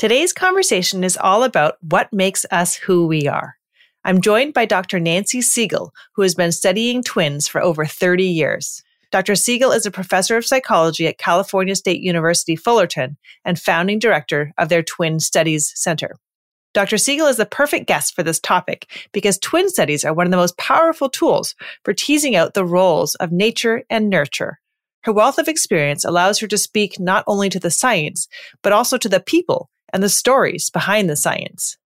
Today's conversation is all about what makes us who we are. I'm joined by Dr. Nancy Segal, who has been studying twins for over 30 years. Dr. Segal is a professor of psychology at California State University Fullerton and founding director of their Twin Studies Center. Dr. Segal is the perfect guest for this topic because twin studies are one of the most powerful tools for teasing out the roles of nature and nurture. Her wealth of experience allows her to speak not only to the science, but also to the people and the stories behind the science.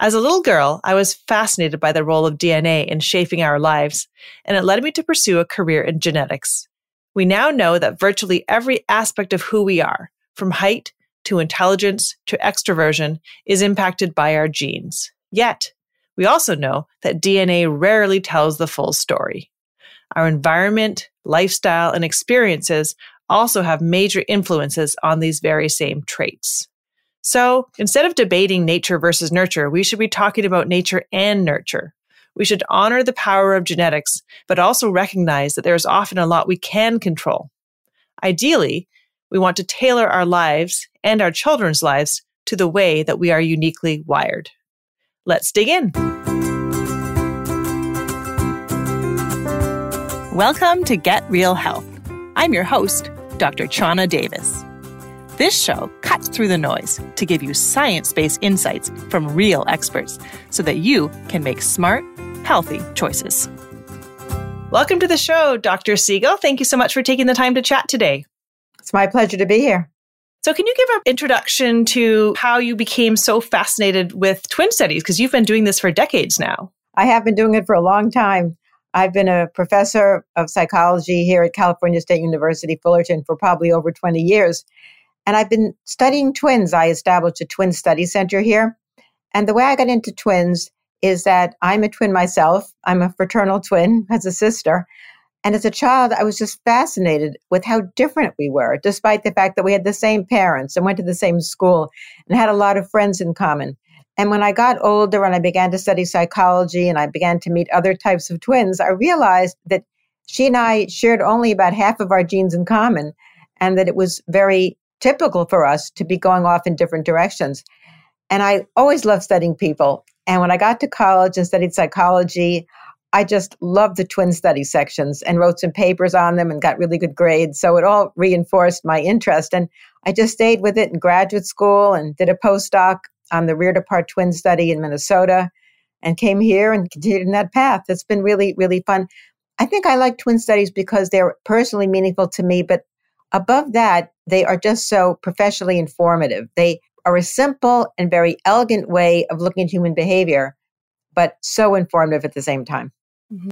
As a little girl, I was fascinated by the role of DNA in shaping our lives, and it led me to pursue a career in genetics. We now know that virtually every aspect of who we are, from height to intelligence to extroversion, is impacted by our genes. Yet, we also know that DNA rarely tells the full story. Our environment, lifestyle, and experiences also have major influences on these very same traits. So instead of debating nature versus nurture, we should be talking about nature and nurture. We should honor the power of genetics, but also recognize that there is often a lot we can control. Ideally, we want to tailor our lives and our children's lives to the way that we are uniquely wired. Let's dig in. Welcome to Get Real Health. I'm your host, Dr. Chana Davis. This show cuts through the noise to give you science based insights from real experts so that you can make smart, healthy choices. Welcome to the show, Dr. Segal. Thank you so much for taking the time to chat today. It's my pleasure to be here. So, can you give an introduction to how you became so fascinated with twin studies? Because you've been doing this for decades now. I have been doing it for a long time. I've been a professor of psychology here at California State University, Fullerton, for probably over 20 years. And I've been studying twins. I established a twin study center here. And the way I got into twins is that I'm a twin myself. I'm a fraternal twin as a sister. And as a child, I was just fascinated with how different we were, despite the fact that we had the same parents and went to the same school and had a lot of friends in common. And when I got older and I began to study psychology and I began to meet other types of twins, I realized that she and I shared only about half of our genes in common and that it was very typical for us to be going off in different directions. And I always loved studying people. And when I got to college and studied psychology, I just loved the twin study sections and wrote some papers on them and got really good grades. So it all reinforced my interest. And I just stayed with it in graduate school and did a postdoc on the reared apart twin study in Minnesota and came here and continued in that path. It's been really, really fun. I think I like twin studies because they're personally meaningful to me, but above that, they are just so professionally informative. They are a simple and very elegant way of looking at human behavior, but so informative at the same time. Mm-hmm.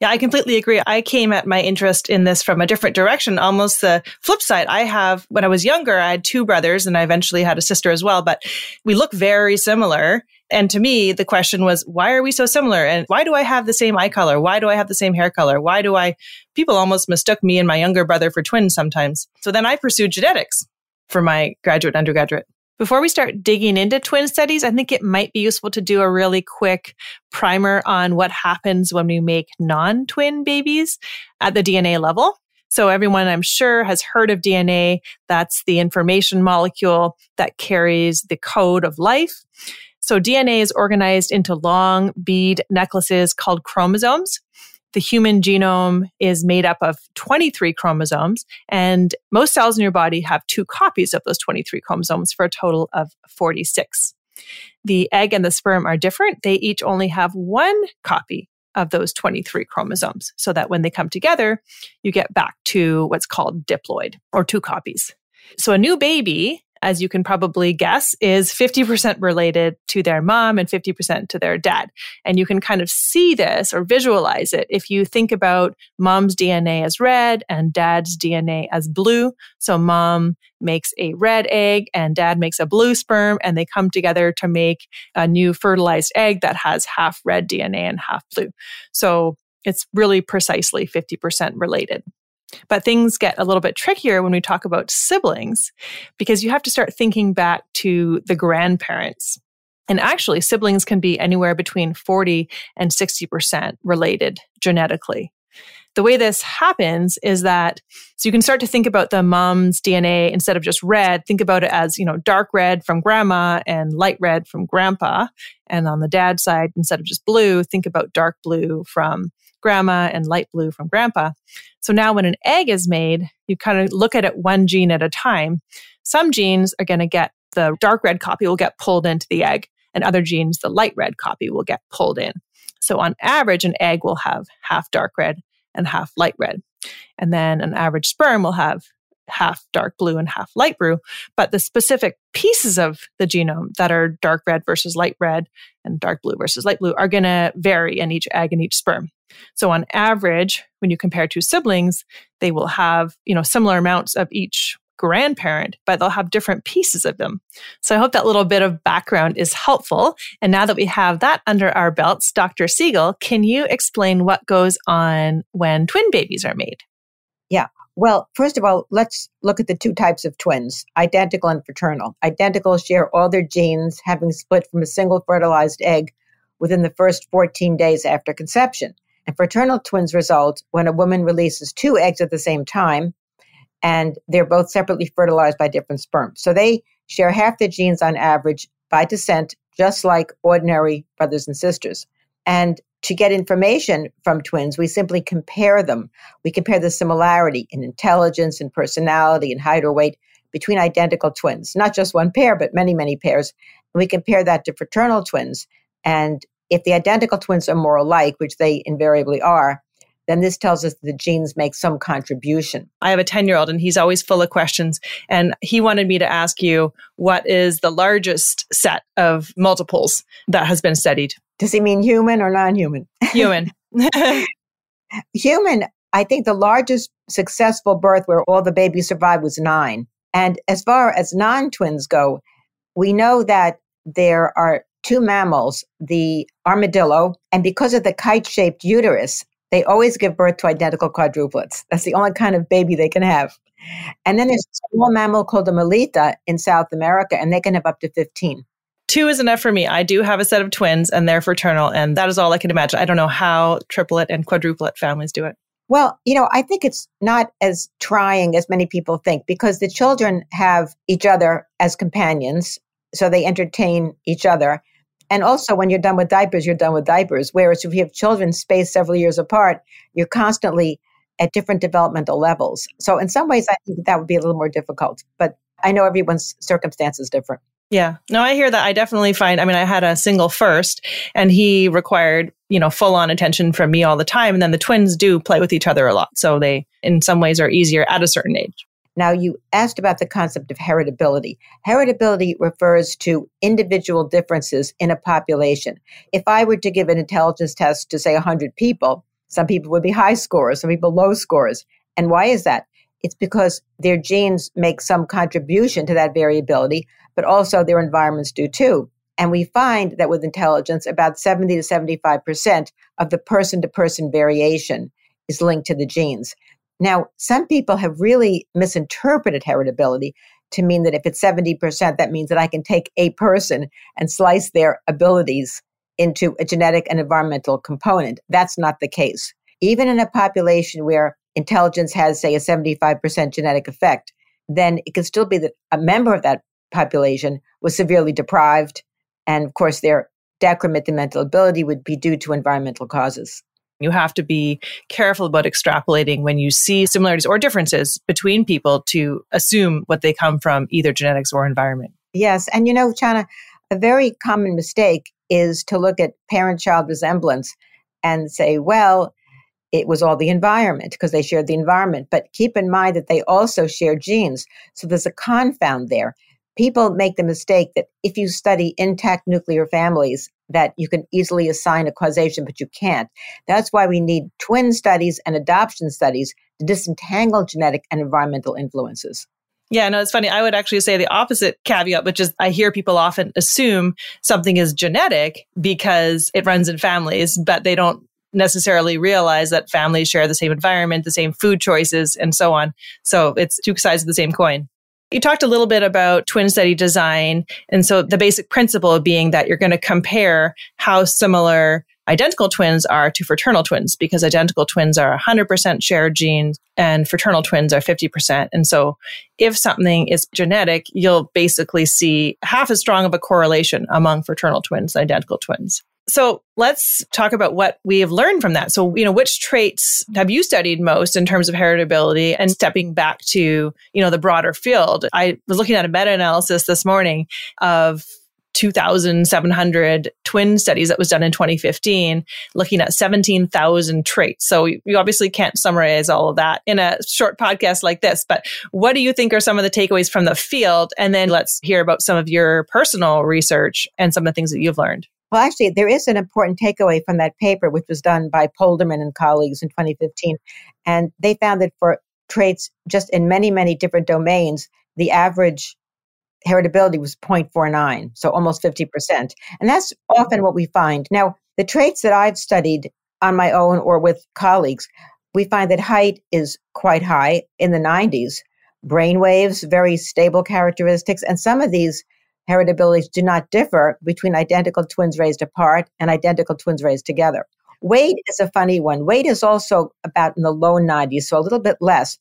Yeah, I completely agree. I came at my interest in this from a different direction, almost the flip side. I have, when I was younger, I had two brothers and I eventually had a sister as well, but we look very similar. And to me, the question was, why are we so similar? And why do I have the same eye color? Why do I have the same hair color? Why do I, people almost mistook me and my younger brother for twins sometimes. So then I pursued genetics for my graduate undergraduate. Before we start digging into twin studies, I think it might be useful to do a really quick primer on what happens when we make non twin babies at the DNA level. So everyone I'm sure has heard of DNA. That's the information molecule that carries the code of life. So DNA is organized into long bead necklaces called chromosomes. The human genome is made up of 23 chromosomes, and most cells in your body have two copies of those 23 chromosomes for a total of 46. The egg and the sperm are different. They each only have one copy of those 23 chromosomes, so that when they come together, you get back to what's called diploid or two copies. So a new baby as you can probably guess, is 50% related to their mom and 50% to their dad. And you can kind of see this or visualize it if you think about mom's DNA as red and dad's DNA as blue. So mom makes a red egg and dad makes a blue sperm and they come together to make a new fertilized egg that has half red DNA and half blue. So it's really precisely 50% related. But things get a little bit trickier when we talk about siblings because you have to start thinking back to the grandparents. And actually, siblings can be anywhere between 40 and 60% related genetically. the way this happens is that so you can start to think about the mom's DNA instead of just red, think about it as, you know, dark red from grandma and light red from grandpa. And on the dad side, instead of just blue, think about dark blue from grandma and light blue from grandpa. So now when an egg is made, you kind of look at it one gene at a time. Some genes are going to get the dark red copy will get pulled into the egg and other genes, the light red copy will get pulled in. So on average, an egg will have half dark red and half light red. And then an average sperm will have half dark blue and half light blue. But the specific pieces of the genome that are dark red versus light red and dark blue versus light blue are going to vary in each egg and each sperm. So on average, when you compare two siblings, they will have, you know, similar amounts of each grandparent, but they'll have different pieces of them. So I hope that little bit of background is helpful. And now that we have that under our belts, Dr. Segal, can you explain what goes on when twin babies are made? Yeah. Well, first of all, let's look at the two types of twins identical and fraternal. Identical share all their genes, having split from a single fertilized egg within the first 14 days after conception. And fraternal twins result when a woman releases two eggs at the same time and they're both separately fertilized by different sperms. So they share half the genes on average by descent, just like ordinary brothers and sisters. And to get information from twins, we simply compare them. We compare the similarity in intelligence and personality and height or weight between identical twins, not just one pair, but many, many pairs. And we compare that to fraternal twins. And if the identical twins are more alike, which they invariably are, then this tells us the genes make some contribution. I have a 10 year old and he's always full of questions. And he wanted me to ask you what is the largest set of multiples that has been studied? Does he mean human or non human? Human. human, I think the largest successful birth where all the babies survived was nine. And as far as non twins go, we know that there are two mammals, the armadillo, and because of the kite shaped uterus, they always give birth to identical quadruplets. That's the only kind of baby they can have. And then there's a small mammal called the mulita in South America, and they can have up to 15. Two is enough for me. I do have a set of twins, and they're fraternal, and that is all I can imagine. I don't know how triplet and quadruplet families do it. Well, you know, I think it's not as trying as many people think because the children have each other as companions. So they entertain each other. And also, when you're done with diapers, you're done with diapers. Whereas if you have children spaced several years apart, you're constantly at different developmental levels. So, in some ways, I think that would be a little more difficult. But I know everyone's circumstance is different. Yeah. No, I hear that. I definitely find, I mean, I had a single first and he required, you know, full on attention from me all the time. And then the twins do play with each other a lot. So they, in some ways, are easier at a certain age. Now, you asked about the concept of heritability. Heritability refers to individual differences in a population. If I were to give an intelligence test to, say, 100 people, some people would be high scorers, some people low scorers. And why is that? It's because their genes make some contribution to that variability, but also their environments do too. And we find that with intelligence, about 70 to 75% of the person to person variation is linked to the genes. Now, some people have really misinterpreted heritability to mean that if it's 70%, that means that I can take a person and slice their abilities into a genetic and environmental component. That's not the case. Even in a population where intelligence has, say, a 75% genetic effect, then it can still be that a member of that population was severely deprived. And of course, their decrement in mental ability would be due to environmental causes. You have to be careful about extrapolating when you see similarities or differences between people to assume what they come from either genetics or environment. Yes. And you know, Chana, a very common mistake is to look at parent child resemblance and say, well, it was all the environment because they shared the environment. But keep in mind that they also share genes. So there's a confound there people make the mistake that if you study intact nuclear families that you can easily assign a causation but you can't that's why we need twin studies and adoption studies to disentangle genetic and environmental influences yeah, no, it's funny. I would actually say the opposite caveat, which is I hear people often assume something is genetic because it runs in families, but they don't necessarily realize that families share the same environment, the same food choices, and so on. So it's two sides of the same coin. You talked a little bit about twin study design. And so the basic principle being that you're going to compare how similar identical twins are to fraternal twins because identical twins are 100% shared genes and fraternal twins are 50%. And so if something is genetic, you'll basically see half as strong of a correlation among fraternal twins, and identical twins. So let's talk about what we have learned from that. So, you know, which traits have you studied most in terms of heritability and stepping back to, you know, the broader field? I was looking at a meta analysis this morning of 2,700 twin studies that was done in 2015, looking at 17,000 traits. So you obviously can't summarize all of that in a short podcast like this, but what do you think are some of the takeaways from the field? And then let's hear about some of your personal research and some of the things that you've learned. Well, actually, there is an important takeaway from that paper, which was done by Polderman and colleagues in 2015. And they found that for traits just in many, many different domains, the average heritability was 0.49, so almost 50%. And that's often what we find. Now, the traits that I've studied on my own or with colleagues, we find that height is quite high in the 90s, brain waves, very stable characteristics, and some of these heritabilities do not differ between identical twins raised apart and identical twins raised together. Weight is a funny one. Weight is also about in the low 90s, so a little bit less.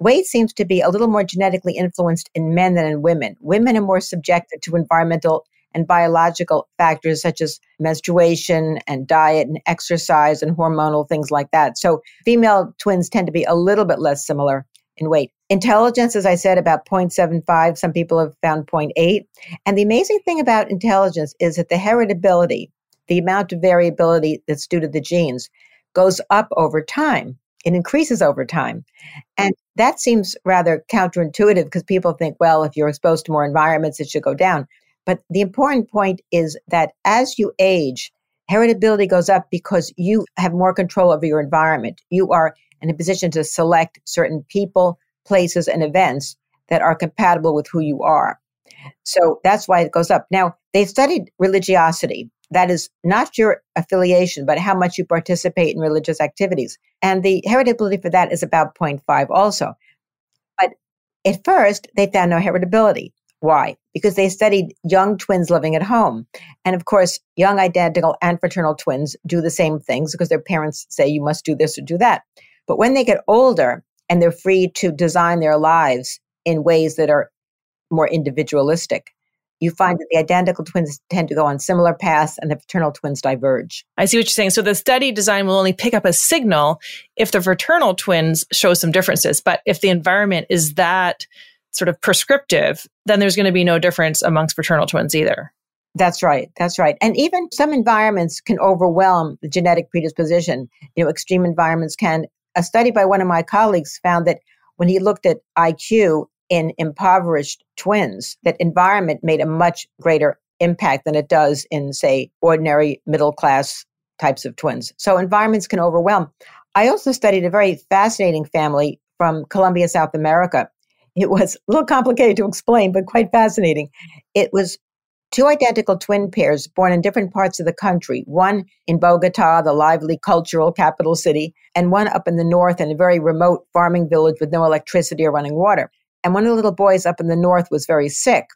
Weight seems to be a little more genetically influenced in men than in women. Women are more subjected to environmental and biological factors such as menstruation and diet and exercise and hormonal things like that. So female twins tend to be a little bit less similar in weight. Intelligence, as I said, about 0.75. Some people have found 0.8. And the amazing thing about intelligence is that the heritability, the amount of variability that's due to the genes, goes up over time. It increases over time. And that seems rather counterintuitive because people think, well, if you're exposed to more environments, it should go down. But the important point is that as you age, heritability goes up because you have more control over your environment. You are in a position to select certain people, places, and events that are compatible with who you are. So that's why it goes up. Now, they studied religiosity. That is not your affiliation, but how much you participate in religious activities. And the heritability for that is about 0.5 also. But at first, they found no heritability. Why? Because they studied young twins living at home. And of course, young identical and fraternal twins do the same things because their parents say you must do this or do that. But when they get older and they're free to design their lives in ways that are more individualistic, you find that the identical twins tend to go on similar paths and the fraternal twins diverge. I see what you're saying. So the study design will only pick up a signal if the fraternal twins show some differences. But if the environment is that sort of prescriptive, then there's going to be no difference amongst fraternal twins either. That's right. That's right. And even some environments can overwhelm the genetic predisposition. You know, extreme environments can. A study by one of my colleagues found that when he looked at IQ, in impoverished twins, that environment made a much greater impact than it does in, say, ordinary middle class types of twins. So environments can overwhelm. I also studied a very fascinating family from Colombia, South America. It was a little complicated to explain, but quite fascinating. It was two identical twin pairs born in different parts of the country, one in Bogota, the lively cultural capital city, and one up in the north in a very remote farming village with no electricity or running water. And one of the little boys up in the north was very sick.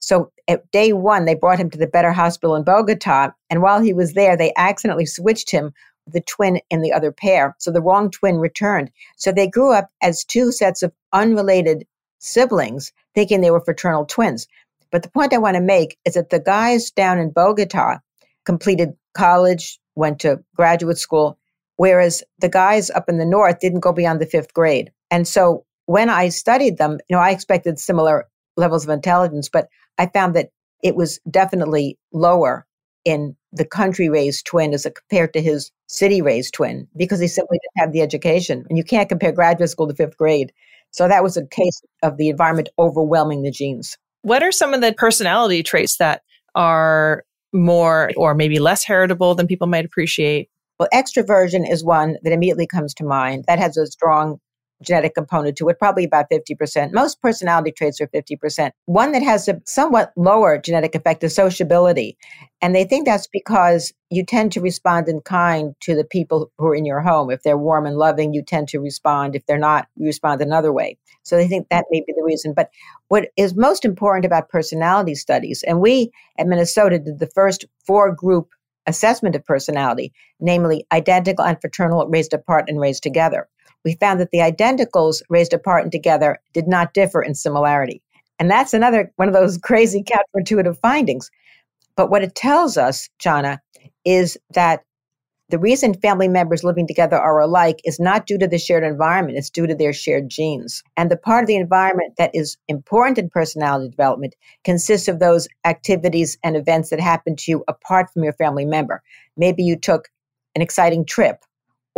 So at day one, they brought him to the Better Hospital in Bogota. And while he was there, they accidentally switched him with the twin in the other pair. So the wrong twin returned. So they grew up as two sets of unrelated siblings, thinking they were fraternal twins. But the point I want to make is that the guys down in Bogota completed college, went to graduate school, whereas the guys up in the north didn't go beyond the fifth grade. And so when I studied them, you know, I expected similar levels of intelligence, but I found that it was definitely lower in the country raised twin as compared to his city raised twin because he simply didn't have the education. And you can't compare graduate school to fifth grade. So that was a case of the environment overwhelming the genes. What are some of the personality traits that are more or maybe less heritable than people might appreciate? Well, extroversion is one that immediately comes to mind. That has a strong genetic component to it, probably about 50%. Most personality traits are 50%. One that has a somewhat lower genetic effect is sociability. And they think that's because you tend to respond in kind to the people who are in your home. If they're warm and loving, you tend to respond. If they're not, you respond another way. So they think that may be the reason. But what is most important about personality studies, and we at Minnesota did the first four group assessment of personality, namely identical and fraternal raised apart and raised together. We found that the identicals raised apart and together did not differ in similarity. And that's another one of those crazy counterintuitive findings. But what it tells us, Chana, is that the reason family members living together are alike is not due to the shared environment, it's due to their shared genes. And the part of the environment that is important in personality development consists of those activities and events that happen to you apart from your family member. Maybe you took an exciting trip,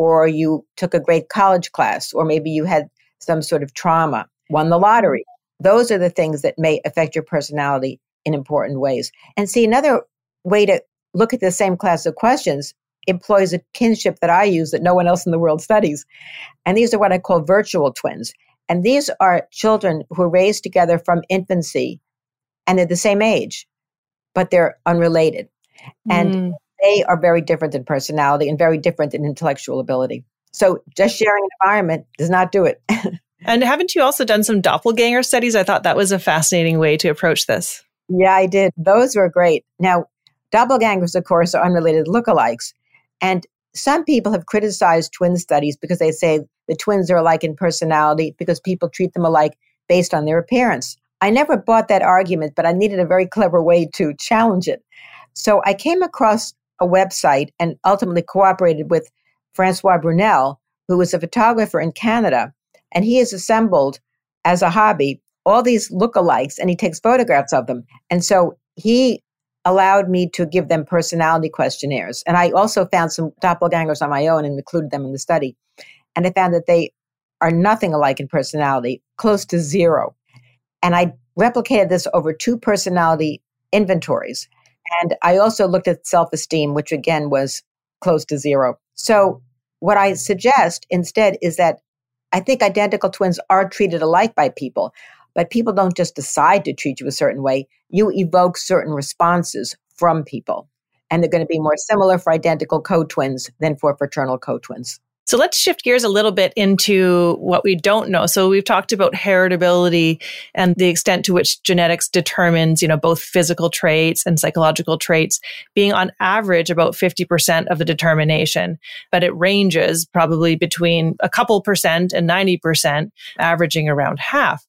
or you took a great college class, or maybe you had some sort of trauma, won the lottery. Those are the things that may affect your personality in important ways. And see, another way to look at the same class of questions employs a kinship that I use that no one else in the world studies. And these are what I call virtual twins. And these are children who are raised together from infancy and they're the same age, but they're unrelated. And mm. They are very different in personality and very different in intellectual ability. So just sharing an environment does not do it. and haven't you also done some doppelganger studies? I thought that was a fascinating way to approach this. Yeah, I did. Those were great. Now, doppelgangers, of course, are unrelated lookalikes. And some people have criticized twin studies because they say the twins are alike in personality because people treat them alike based on their appearance. I never bought that argument, but I needed a very clever way to challenge it. So I came across a website and ultimately cooperated with Francois Brunelle, who is a photographer in Canada, and he has assembled as a hobby all these lookalikes and he takes photographs of them. And so he allowed me to give them personality questionnaires. And I also found some doppelgangers on my own and included them in the study. And I found that they are nothing alike in personality, close to zero. And I replicated this over two personality inventories. And I also looked at self esteem, which again was close to zero. So, what I suggest instead is that I think identical twins are treated alike by people. But people don't just decide to treat you a certain way. You evoke certain responses from people. And they're going to be more similar for identical co twins than for fraternal co twins. So let's shift gears a little bit into what we don't know. So we've talked about heritability and the extent to which genetics determines, you know, both physical traits and psychological traits being on average about 50% of the determination, but it ranges probably between a couple percent and 90%, averaging around half.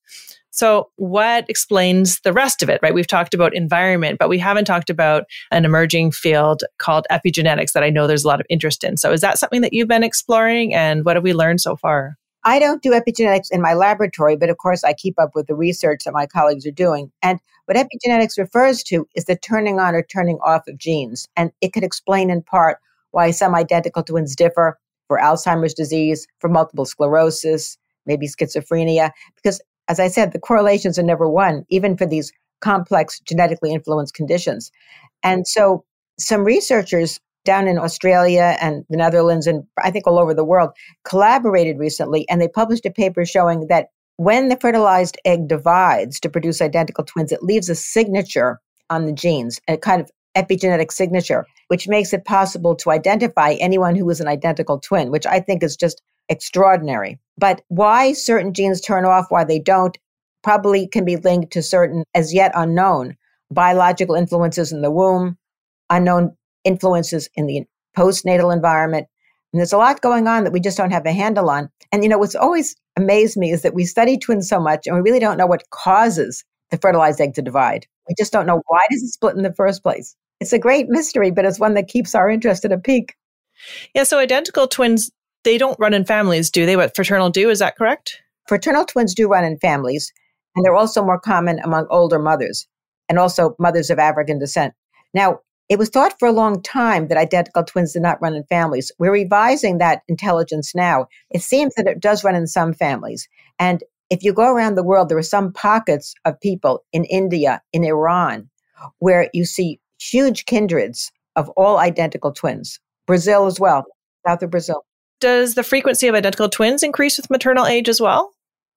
So what explains the rest of it, right? We've talked about environment, but we haven't talked about an emerging field called epigenetics that I know there's a lot of interest in. So is that something that you've been exploring and what have we learned so far? I don't do epigenetics in my laboratory, but of course I keep up with the research that my colleagues are doing. And what epigenetics refers to is the turning on or turning off of genes. And it could explain in part why some identical twins differ for Alzheimer's disease, for multiple sclerosis, maybe schizophrenia, because as I said, the correlations are never one, even for these complex genetically influenced conditions. And so some researchers down in Australia and the Netherlands and I think all over the world collaborated recently and they published a paper showing that when the fertilized egg divides to produce identical twins, it leaves a signature on the genes, a kind of epigenetic signature, which makes it possible to identify anyone who is an identical twin, which I think is just extraordinary. But why certain genes turn off, why they don't, probably can be linked to certain as yet unknown biological influences in the womb, unknown influences in the postnatal environment. And there's a lot going on that we just don't have a handle on. And you know, what's always amazed me is that we study twins so much and we really don't know what causes the fertilized egg to divide. We just don't know why does it split in the first place. It's a great mystery, but it's one that keeps our interest at a peak. Yeah, so identical twins they don't run in families, do they? What fraternal do, is that correct? Fraternal twins do run in families, and they're also more common among older mothers and also mothers of African descent. Now, it was thought for a long time that identical twins did not run in families. We're revising that intelligence now. It seems that it does run in some families. And if you go around the world, there are some pockets of people in India, in Iran, where you see huge kindreds of all identical twins. Brazil as well, south of Brazil. Does the frequency of identical twins increase with maternal age as well?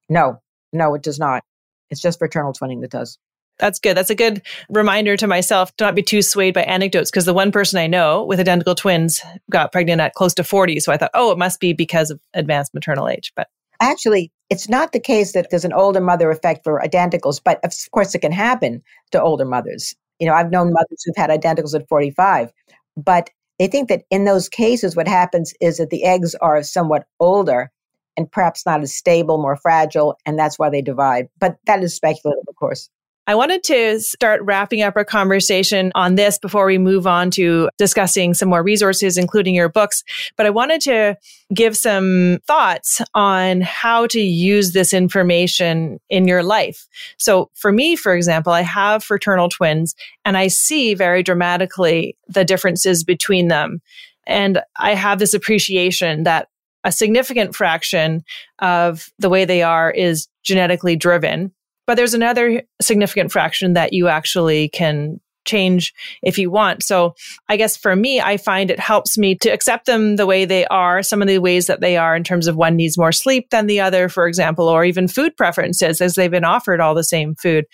No, no, it does not. It's just fraternal twinning that does. That's good. That's a good reminder to myself to not be too swayed by anecdotes because the one person I know with identical twins got pregnant at close to 40. So I thought, oh, it must be because of advanced maternal age. But actually, it's not the case that there's an older mother effect for identicals, but of course it can happen to older mothers. You know, I've known mothers who've had identicals at 45. But they think that in those cases, what happens is that the eggs are somewhat older and perhaps not as stable, more fragile, and that's why they divide. But that is speculative, of course. I wanted to start wrapping up our conversation on this before we move on to discussing some more resources, including your books. But I wanted to give some thoughts on how to use this information in your life. So for me, for example, I have fraternal twins and I see very dramatically the differences between them. And I have this appreciation that a significant fraction of the way they are is genetically driven but there's another significant fraction that you actually can change if you want. So I guess for me, I find it helps me to accept them the way they are, some of the ways that they are in terms of one needs more sleep than the other, for example, or even food preferences as they've been offered all the same food.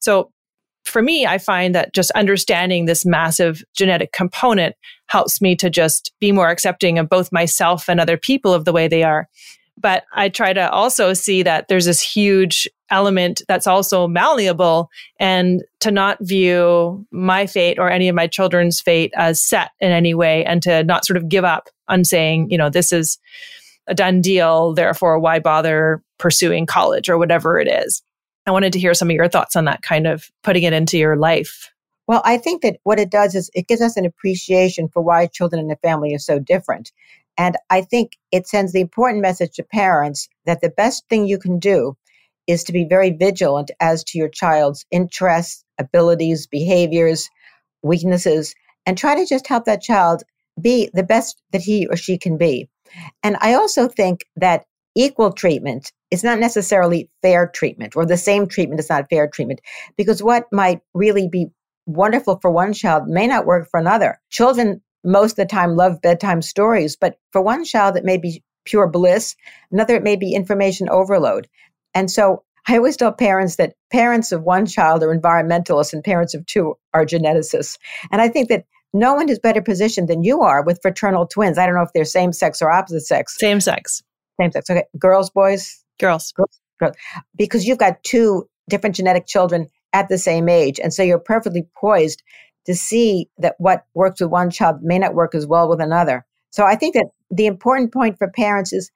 So for me, I find that just understanding this massive genetic component helps me to just be more accepting of both myself and other people of the way they are. But I try to also see that there's this huge element that's also malleable and to not view my fate or any of my children's fate as set in any way and to not sort of give up on saying, you know, this is a done deal. Therefore, why bother pursuing college or whatever it is? I wanted to hear some of your thoughts on that kind of putting it into your life. Well, I think that what it does is it gives us an appreciation for why children in a family are so different. And I think it sends the important message to parents that the best thing you can do is to be very vigilant as to your child's interests, abilities, behaviors, weaknesses, and try to just help that child be the best that he or she can be. And I also think that equal treatment is not necessarily fair treatment, or the same treatment is not fair treatment, because what might really be wonderful for one child may not work for another. Children most of the time love bedtime stories, but for one child, it may be pure bliss. Another, it may be information overload. And so I always tell parents that parents of one child are environmentalists and parents of two are geneticists. And I think that no one is better positioned than you are with fraternal twins. I don't know if they're same sex or opposite sex. Same sex. Same sex. Okay. Girls, boys? Girls. Girls. girls. Because you've got two different genetic children at the same age. And so you're perfectly poised to see that what works with one child may not work as well with another. So I think that the important point for parents is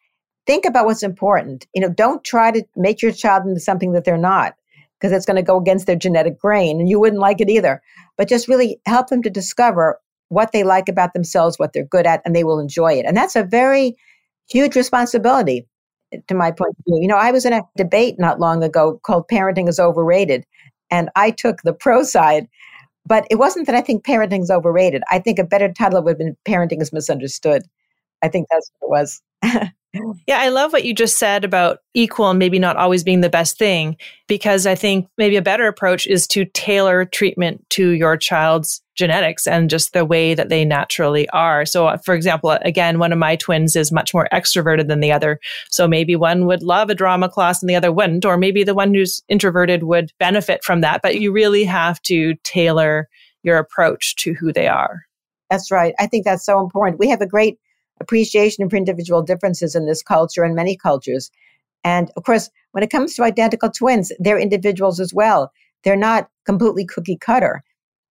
think about what's important. You know, don't try to make your child into something that they're not because it's going to go against their genetic grain and you wouldn't like it either. But just really help them to discover what they like about themselves, what they're good at, and they will enjoy it. And that's a very huge responsibility to my point of view. You know, I was in a debate not long ago called Parenting is Overrated. And I took the pro side but it wasn't that I think parenting is overrated. I think a better title would have been Parenting is Misunderstood. I think that's what it was. yeah, I love what you just said about equal and maybe not always being the best thing, because I think maybe a better approach is to tailor treatment to your child's genetics and just the way that they naturally are. So, uh, for example, again, one of my twins is much more extroverted than the other. So maybe one would love a drama class and the other wouldn't, or maybe the one who's introverted would benefit from that. But you really have to tailor your approach to who they are. That's right. I think that's so important. We have a great appreciation for individual differences in this culture and many cultures. And of course, when it comes to identical twins, they're individuals as well. They're not completely cookie cutter.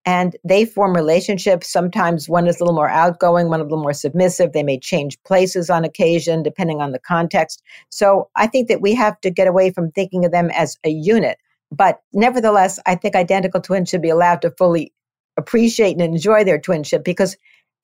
And they form relationships. Sometimes one is a little more outgoing, one a little more submissive. They may change places on occasion, depending on the context. So I think that we have to get away from thinking of them as a unit. But nevertheless, I think identical twins should be allowed to fully appreciate and enjoy their twinship because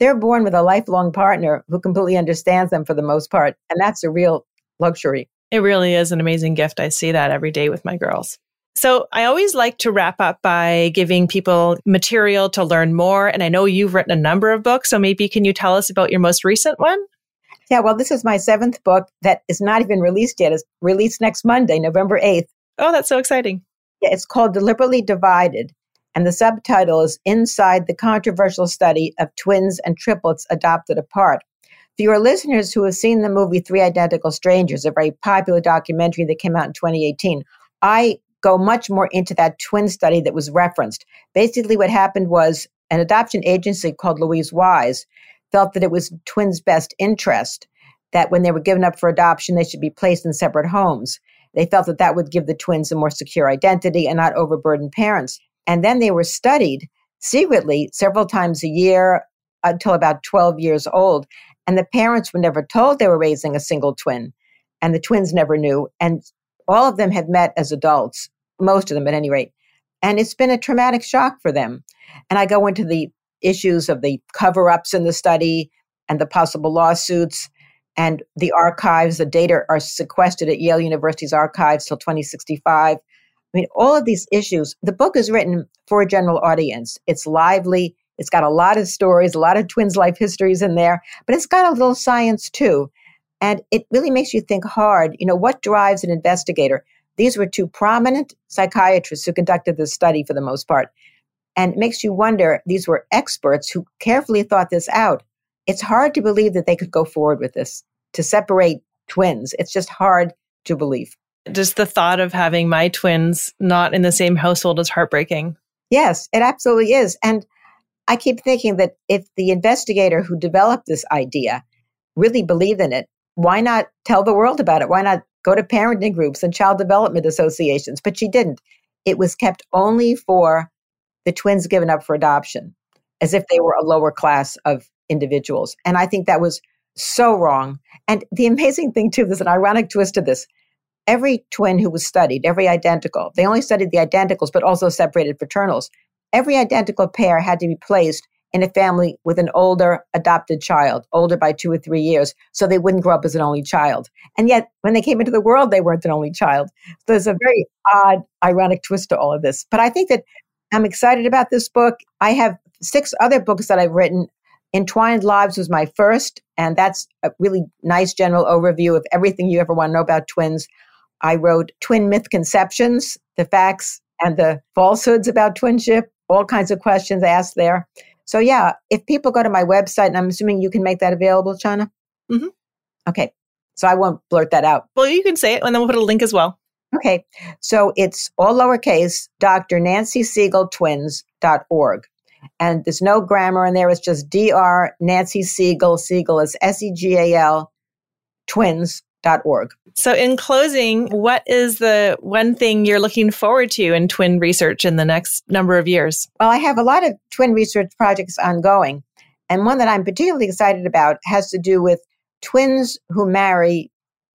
they're born with a lifelong partner who completely understands them for the most part. And that's a real luxury. It really is an amazing gift. I see that every day with my girls. So I always like to wrap up by giving people material to learn more. And I know you've written a number of books. So maybe can you tell us about your most recent one? Yeah, well, this is my seventh book that is not even released yet. It's released next Monday, November 8th. Oh, that's so exciting. Yeah, it's called Deliberately Divided and the subtitle is Inside the Controversial Study of Twins and Triplets Adopted Apart. For your listeners who have seen the movie Three Identical Strangers, a very popular documentary that came out in 2018, I go much more into that twin study that was referenced. Basically, what happened was an adoption agency called Louise Wise felt that it was twins' best interest that when they were given up for adoption, they should be placed in separate homes. They felt that that would give the twins a more secure identity and not overburden parents. And then they were studied secretly several times a year until about 12 years old. And the parents were never told they were raising a single twin. And the twins never knew. And all of them had met as adults, most of them at any rate. And it's been a traumatic shock for them. And I go into the issues of the cover ups in the study and the possible lawsuits and the archives. The data are sequestered at Yale University's archives till 2065. I mean, all of these issues, the book is written for a general audience. It's lively. It's got a lot of stories, a lot of twins' life histories in there, but it's got a little science too. And it really makes you think hard. You know, what drives an investigator? These were two prominent psychiatrists who conducted this study for the most part. And it makes you wonder these were experts who carefully thought this out. It's hard to believe that they could go forward with this to separate twins. It's just hard to believe. Just the thought of having my twins not in the same household is heartbreaking. Yes, it absolutely is. And I keep thinking that if the investigator who developed this idea really believed in it, why not tell the world about it? Why not go to parenting groups and child development associations? But she didn't. It was kept only for the twins given up for adoption, as if they were a lower class of individuals. And I think that was so wrong. And the amazing thing, too, there's an ironic twist to this. Every twin who was studied, every identical, they only studied the identicals, but also separated fraternals. Every identical pair had to be placed in a family with an older adopted child, older by two or three years, so they wouldn't grow up as an only child. And yet, when they came into the world, they weren't an only child. So there's a very odd, ironic twist to all of this. But I think that I'm excited about this book. I have six other books that I've written. Entwined Lives was my first, and that's a really nice general overview of everything you ever want to know about twins. I wrote Twin Myth Conceptions, the facts and the falsehoods about twinship, all kinds of questions asked there. So, yeah, if people go to my website, and I'm assuming you can make that available, Chana? Mm-hmm. Okay. So I won't blurt that out. Well, you can say it, and then we'll put a link as well. Okay. So it's all lowercase, Dr. Nancy Segal twins.org. And there's no grammar in there. It's just Dr. Nancy Segal. Segal is S E G A L twins.org. So, in closing, what is the one thing you're looking forward to in twin research in the next number of years? Well, I have a lot of twin research projects ongoing. And one that I'm particularly excited about has to do with twins who marry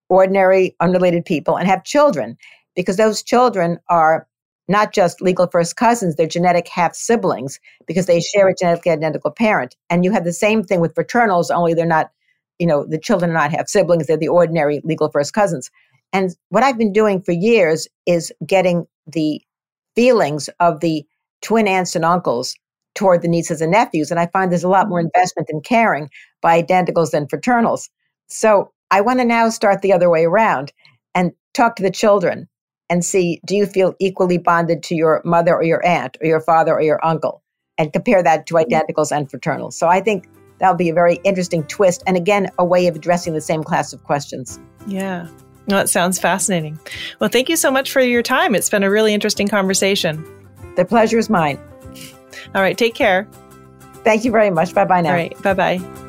ordinary, unrelated people and have children, because those children are not just legal first cousins, they're genetic half siblings because they share a genetically identical parent. And you have the same thing with fraternals, only they're not, you know, the children are not have siblings, they're the ordinary legal first cousins. And what I've been doing for years is getting the feelings of the twin aunts and uncles toward the nieces and nephews. And I find there's a lot more investment and caring by identicals than fraternals. So I want to now start the other way around and talk to the children and see do you feel equally bonded to your mother or your aunt or your father or your uncle and compare that to mm-hmm. identicals and fraternals. So I think that'll be a very interesting twist and again a way of addressing the same class of questions. Yeah. Well, that sounds fascinating. Well, thank you so much for your time. It's been a really interesting conversation. The pleasure is mine. All right, take care. Thank you very much. Bye bye now. All right, bye bye.